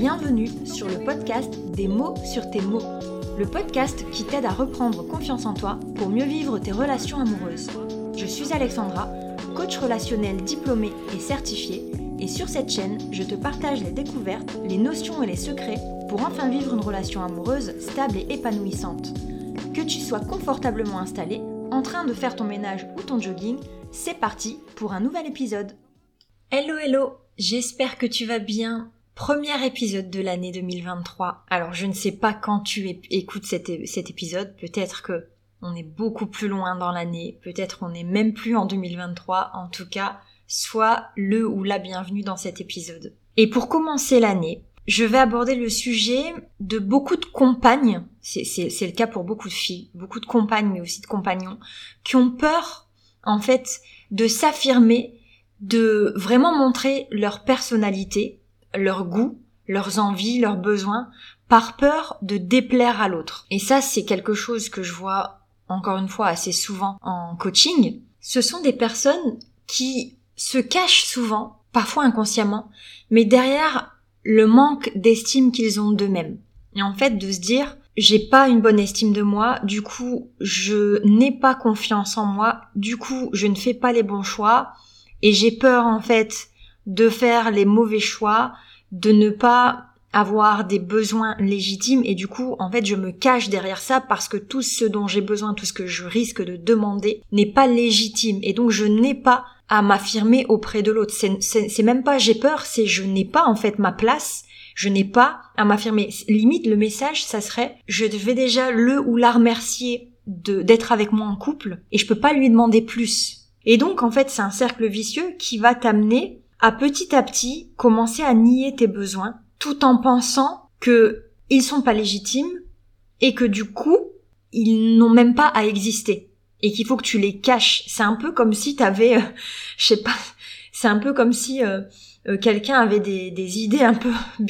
Bienvenue sur le podcast Des mots sur tes mots, le podcast qui t'aide à reprendre confiance en toi pour mieux vivre tes relations amoureuses. Je suis Alexandra, coach relationnel diplômé et certifié, et sur cette chaîne, je te partage les découvertes, les notions et les secrets pour enfin vivre une relation amoureuse stable et épanouissante. Que tu sois confortablement installé, en train de faire ton ménage ou ton jogging, c'est parti pour un nouvel épisode. Hello hello, j'espère que tu vas bien. Premier épisode de l'année 2023. Alors je ne sais pas quand tu écoutes cet, épisode, peut-être que on est beaucoup plus loin dans l'année, peut-être on n'est même plus en 2023, en tout cas, sois le ou la bienvenue dans cet épisode. Et pour commencer l'année, je vais aborder le sujet de beaucoup de compagnes, c'est le cas pour beaucoup de filles, beaucoup de compagnes mais aussi de compagnons, qui ont peur en fait de s'affirmer, de vraiment montrer leur personnalité, leur goût, leurs envies, leurs besoins, par peur de déplaire à l'autre. Et ça, c'est quelque chose que je vois encore une fois assez souvent en coaching. Ce sont des personnes qui se cachent souvent, parfois inconsciemment, mais derrière le manque d'estime qu'ils ont d'eux-mêmes. Et en fait, de se dire, j'ai pas une bonne estime de moi, du coup, je n'ai pas confiance en moi, du coup, je ne fais pas les bons choix, et j'ai peur, en fait, de faire les mauvais choix, de ne pas avoir des besoins légitimes et du coup en fait je me cache derrière ça parce que tout ce dont j'ai besoin, tout ce que je risque de demander n'est pas légitime et donc je n'ai pas à m'affirmer auprès de l'autre. C'est même pas j'ai peur, c'est je n'ai pas en fait ma place, je n'ai pas à m'affirmer. Limite le message, ça serait je vais déjà le ou la remercier d'être avec moi en couple et je peux pas lui demander plus. Et donc en fait c'est un cercle vicieux qui va t'amener à petit à petit commencer à nier tes besoins tout en pensant que ils sont pas légitimes et que du coup ils n'ont même pas à exister et qu'il faut que tu les caches. C'est un peu comme si t'avais, avais, euh, je sais pas, c'est un peu comme si euh, euh, quelqu'un avait des, des, idées un peu,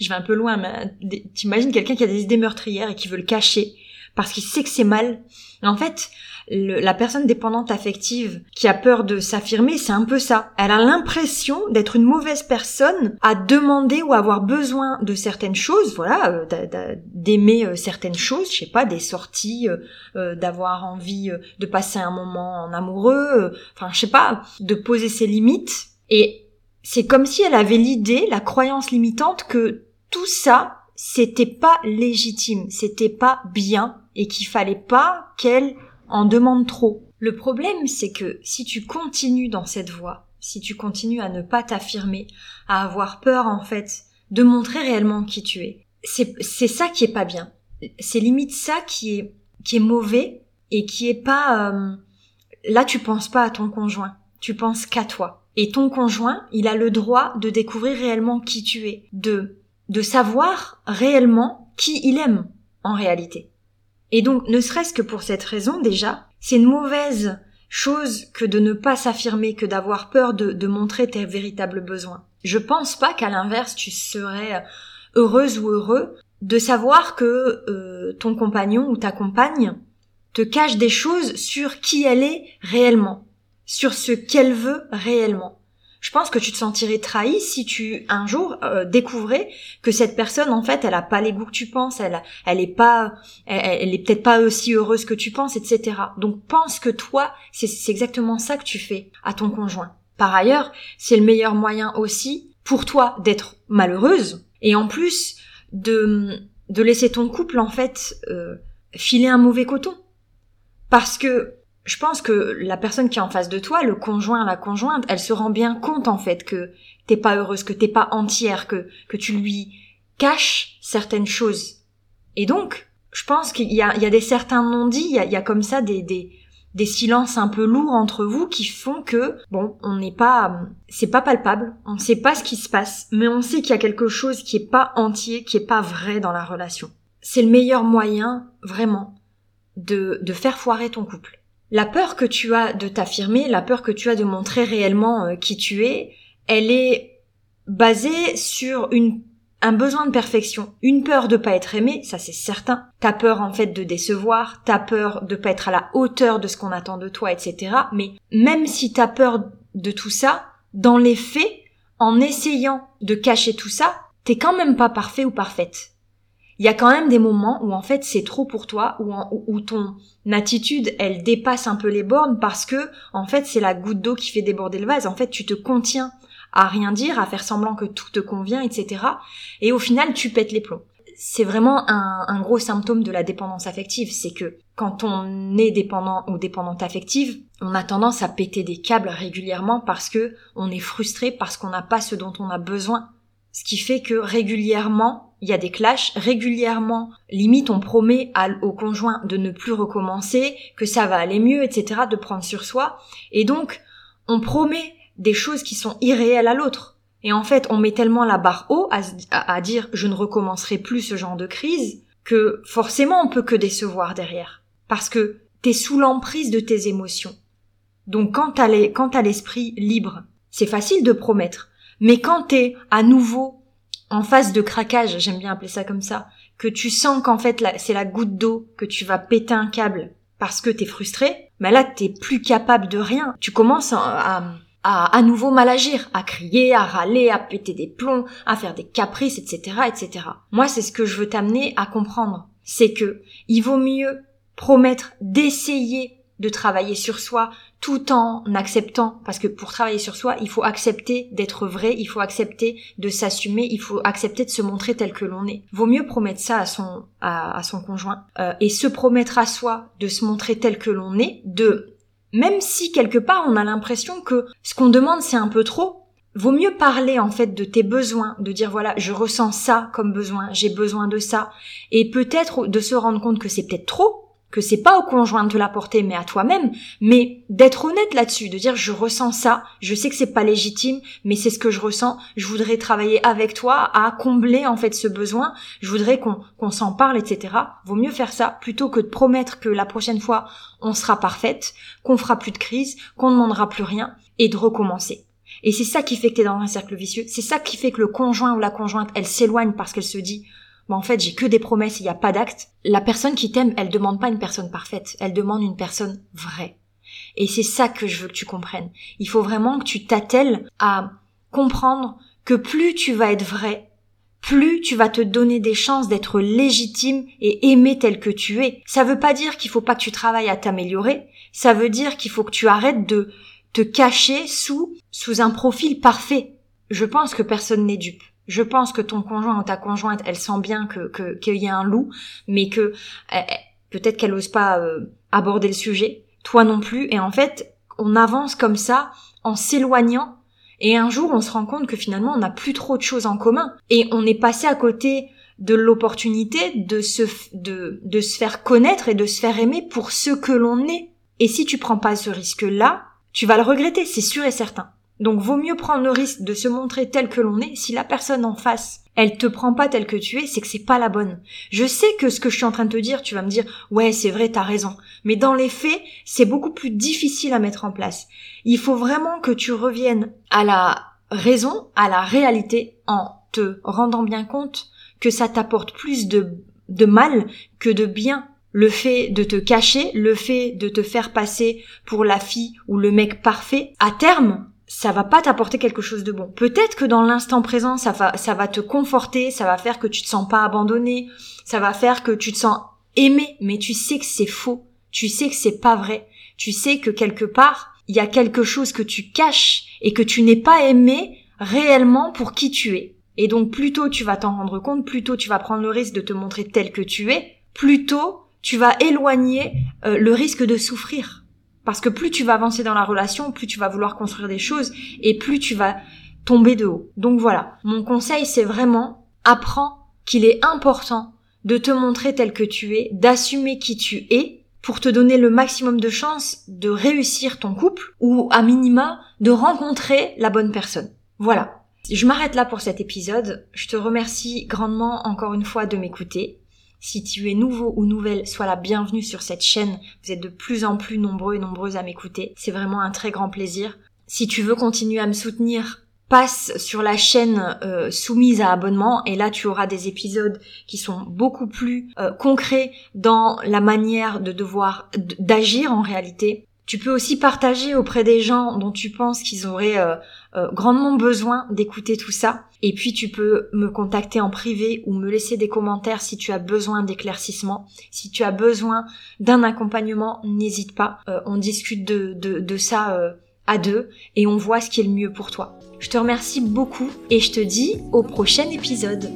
je vais un peu loin, mais t'imagines quelqu'un qui a des idées meurtrières et qui veut le cacher parce qu'il sait que c'est mal. En fait, la personne dépendante affective qui a peur de s'affirmer, c'est un peu ça. Elle a l'impression d'être une mauvaise personne à demander ou avoir besoin de certaines choses, voilà, euh, d'aimer euh, certaines choses, je sais pas, des sorties, euh, d'avoir envie de passer un moment en amoureux, enfin, je sais pas, de poser ses limites. Et c'est comme si elle avait l'idée, la croyance limitante que tout ça, c'était pas légitime, c'était pas bien et qu'il fallait pas qu'elle en demande trop. Le problème, c'est que si tu continues dans cette voie, si tu continues à ne pas t'affirmer, à avoir peur en fait de montrer réellement qui tu es, c'est, ça qui est pas bien. C'est limite ça qui est qui est mauvais et qui est pas euh, là tu penses pas à ton conjoint, tu penses qu'à toi. Et ton conjoint, il a le droit de découvrir réellement qui tu es, de de savoir réellement qui il aime en réalité. Et donc, ne serait-ce que pour cette raison déjà, c'est une mauvaise chose que de ne pas s'affirmer, que d'avoir peur de, montrer tes véritables besoins. Je pense pas qu'à l'inverse, tu serais heureuse ou heureux de savoir que euh, ton compagnon ou ta compagne te cache des choses sur qui elle est réellement, sur ce qu'elle veut réellement je pense que tu te sentirais trahi si tu un jour euh, découvrais que cette personne en fait elle a pas les goûts que tu penses, elle elle est pas elle, est peut-être pas aussi heureuse que tu penses, etc. Donc pense que toi c'est c'est exactement ça que tu fais à ton conjoint. Par ailleurs, c'est le meilleur moyen aussi pour toi d'être malheureuse et en plus de de laisser ton couple en fait euh, filer un mauvais coton parce que je pense que la personne qui est en face de toi, le conjoint, la conjointe, elle se rend bien compte en fait que t'es pas heureuse, que t'es pas entière, que que tu lui caches certaines choses. Et donc, je pense qu'il y a, il y a des certains non-dits, il y a, comme ça des, des silences un peu lourds entre vous qui font que bon, on n'est pas c'est pas palpable, on sait pas ce qui se passe, mais on sait qu'il y a quelque chose qui est pas entier, qui est pas vrai dans la relation. C'est le meilleur moyen vraiment de de faire foirer ton couple. La peur que tu as de t'affirmer, la peur que tu as de montrer réellement euh, qui tu es, elle est basée sur une un besoin de perfection, une peur de pas être aimé, ça c'est certain. T'as peur en fait de décevoir, t'as peur de pas être à la hauteur de ce qu'on attend de toi, etc. Mais même si t'as peur de tout ça, dans les faits, en essayant de cacher tout ça, t'es quand même pas parfait ou parfaite. Il y a quand même des moments où en fait c'est trop pour toi, où, ton attitude elle dépasse un peu les bornes parce que en fait c'est la goutte d'eau qui fait déborder le vase. En fait tu te contiens à rien dire, à faire semblant que tout te convient, etc. Et au final tu pètes les plombs c'est vraiment un, gros symptôme de la dépendance affective, c'est que quand on est dépendant ou dépendante affective, on a tendance à péter des câbles régulièrement parce que on est frustré, parce qu'on n'a pas ce dont on a besoin. Ce qui fait que régulièrement, il y a des clashs, régulièrement, limite on promet au conjoint de ne plus recommencer, que ça va aller mieux, etc., de prendre sur soi, et donc on promet des choses qui sont irréelles à l'autre. Et en fait, on met tellement la barre haut à, dire je ne recommencerai plus ce genre de crise que forcément on peut que décevoir derrière. Parce que t'es sous l'emprise de tes émotions. Donc quand t'as l'esprit libre, c'est facile de promettre. Mais quand t'es à nouveau en phase de craquage, j'aime bien appeler ça comme ça, que tu sens qu'en fait c'est la goutte d'eau, que tu vas péter un câble parce que t'es frustré, mais là t'es plus capable de rien. Tu commences à à à nouveau mal agir, à crier, à râler, à péter des plombs, à faire des caprices, etc., etc. Moi, c'est ce que je veux t'amener à comprendre. C'est que il vaut mieux promettre d'essayer de travailler sur soi tout en acceptant, parce que pour travailler sur soi, il faut accepter d'être vrai, il faut accepter de s'assumer, il faut accepter de se montrer tel que l'on est. Vaut mieux promettre ça à son à, son conjoint euh, et se promettre à soi de se montrer tel que l'on est, de même si quelque part on a l'impression que ce qu'on demande c'est un peu trop, vaut mieux parler en fait de tes besoins, de dire voilà, je ressens ça comme besoin, j'ai besoin de ça, et peut-être de se rendre compte que c'est peut-être trop, que c'est pas au conjoint de te l'apporter mais à toi-même, mais d'être honnête là-dessus, de dire je ressens ça, je sais que c'est pas légitime, mais c'est ce que je ressens, je voudrais travailler avec toi à combler en fait ce besoin, je voudrais qu'on qu'on s'en parle, etc. Vaut mieux faire ça plutôt que de promettre que la prochaine fois on sera parfaite, qu'on fera plus de crise, qu'on ne demandera plus rien, et de recommencer. Et c'est ça qui fait que t'es dans un cercle vicieux, c'est ça qui fait que le conjoint ou la conjointe, elle s'éloigne parce qu'elle se dit en fait j'ai que des promesses, il n'y a pas d'acte. La personne qui t'aime, elle demande pas une personne parfaite, elle demande une personne vraie. Et c'est ça que je veux que tu comprennes. Il faut vraiment que tu t'attelles à comprendre que plus tu vas être vrai, plus tu vas te donner des chances d'être légitime et aimé tel que tu es. Ça veut pas dire qu'il faut pas que tu travailles à t'améliorer, ça veut dire qu'il faut que tu arrêtes de te cacher sous sous un profil parfait. Je pense que personne n'est dupe je pense que ton conjoint ou ta conjointe, elle sent bien que qu'il y a un loup, mais que eh, eh, peut-être qu'elle ose pas euh, aborder le sujet, toi non plus, et en fait, on avance comme ça en s'éloignant, et un jour on se rend compte que finalement on n'a plus trop de choses en commun, et on est passé à côté de l'opportunité de se de, de se faire connaître et de se faire aimer pour ce que l'on est. Et si tu prends pas ce risque-là, tu vas le regretter, c'est sûr et certain. Donc vaut mieux prendre le risque de se montrer tel que l'on est. Si la personne en face, elle te prend pas tel que tu es, c'est que c'est pas la bonne. Je sais que ce que je suis en train de te dire, tu vas me dire, ouais, c'est vrai, t'as raison. Mais dans les faits, c'est beaucoup plus difficile à mettre en place. Il faut vraiment que tu reviennes à la raison, à la réalité, en te rendant bien compte que ça t'apporte plus de, de mal que de bien le fait de te cacher, le fait de te faire passer pour la fille ou le mec parfait, à terme, ça va pas t'apporter quelque chose de bon. Peut-être que dans l'instant présent, ça va, ça va te conforter, ça va faire que tu te sens pas abandonné, ça va faire que tu te sens aimé, mais tu sais que c'est faux, tu sais que c'est pas vrai, tu sais que quelque part, il y a quelque chose que tu caches et que tu n'es pas aimé réellement pour qui tu es. Et donc plus tôt tu vas t'en rendre compte, plus tôt tu vas prendre le risque de te montrer tel que tu es, plus tôt tu vas éloigner euh, le risque de souffrir. Parce que plus tu vas avancer dans la relation, plus tu vas vouloir construire des choses et plus tu vas tomber de haut. Donc voilà, mon conseil c'est vraiment apprends qu'il est important de te montrer tel que tu es, d'assumer qui tu es pour te donner le maximum de chances de réussir ton couple ou à minima de rencontrer la bonne personne. Voilà. Je m'arrête là pour cet épisode. Je te remercie grandement encore une fois de m'écouter. Si tu es nouveau ou nouvelle, sois la bienvenue sur cette chaîne. Vous êtes de plus en plus nombreux et nombreuses à m'écouter. C'est vraiment un très grand plaisir. Si tu veux continuer à me soutenir, passe sur la chaîne euh, soumise à abonnement et là tu auras des épisodes qui sont beaucoup plus euh, concrets dans la manière de devoir d'agir en réalité Tu peux aussi partager auprès des gens dont tu penses qu'ils auraient euh, euh, grandement besoin d'écouter tout ça. Et puis tu peux me contacter en privé ou me laisser des commentaires si tu as besoin d'éclaircissement. Si tu as besoin d'un accompagnement, n'hésite pas. Euh, on discute de, de, de ça à deux et on voit ce qui est le mieux pour toi. Je te remercie beaucoup et je te dis au prochain épisode.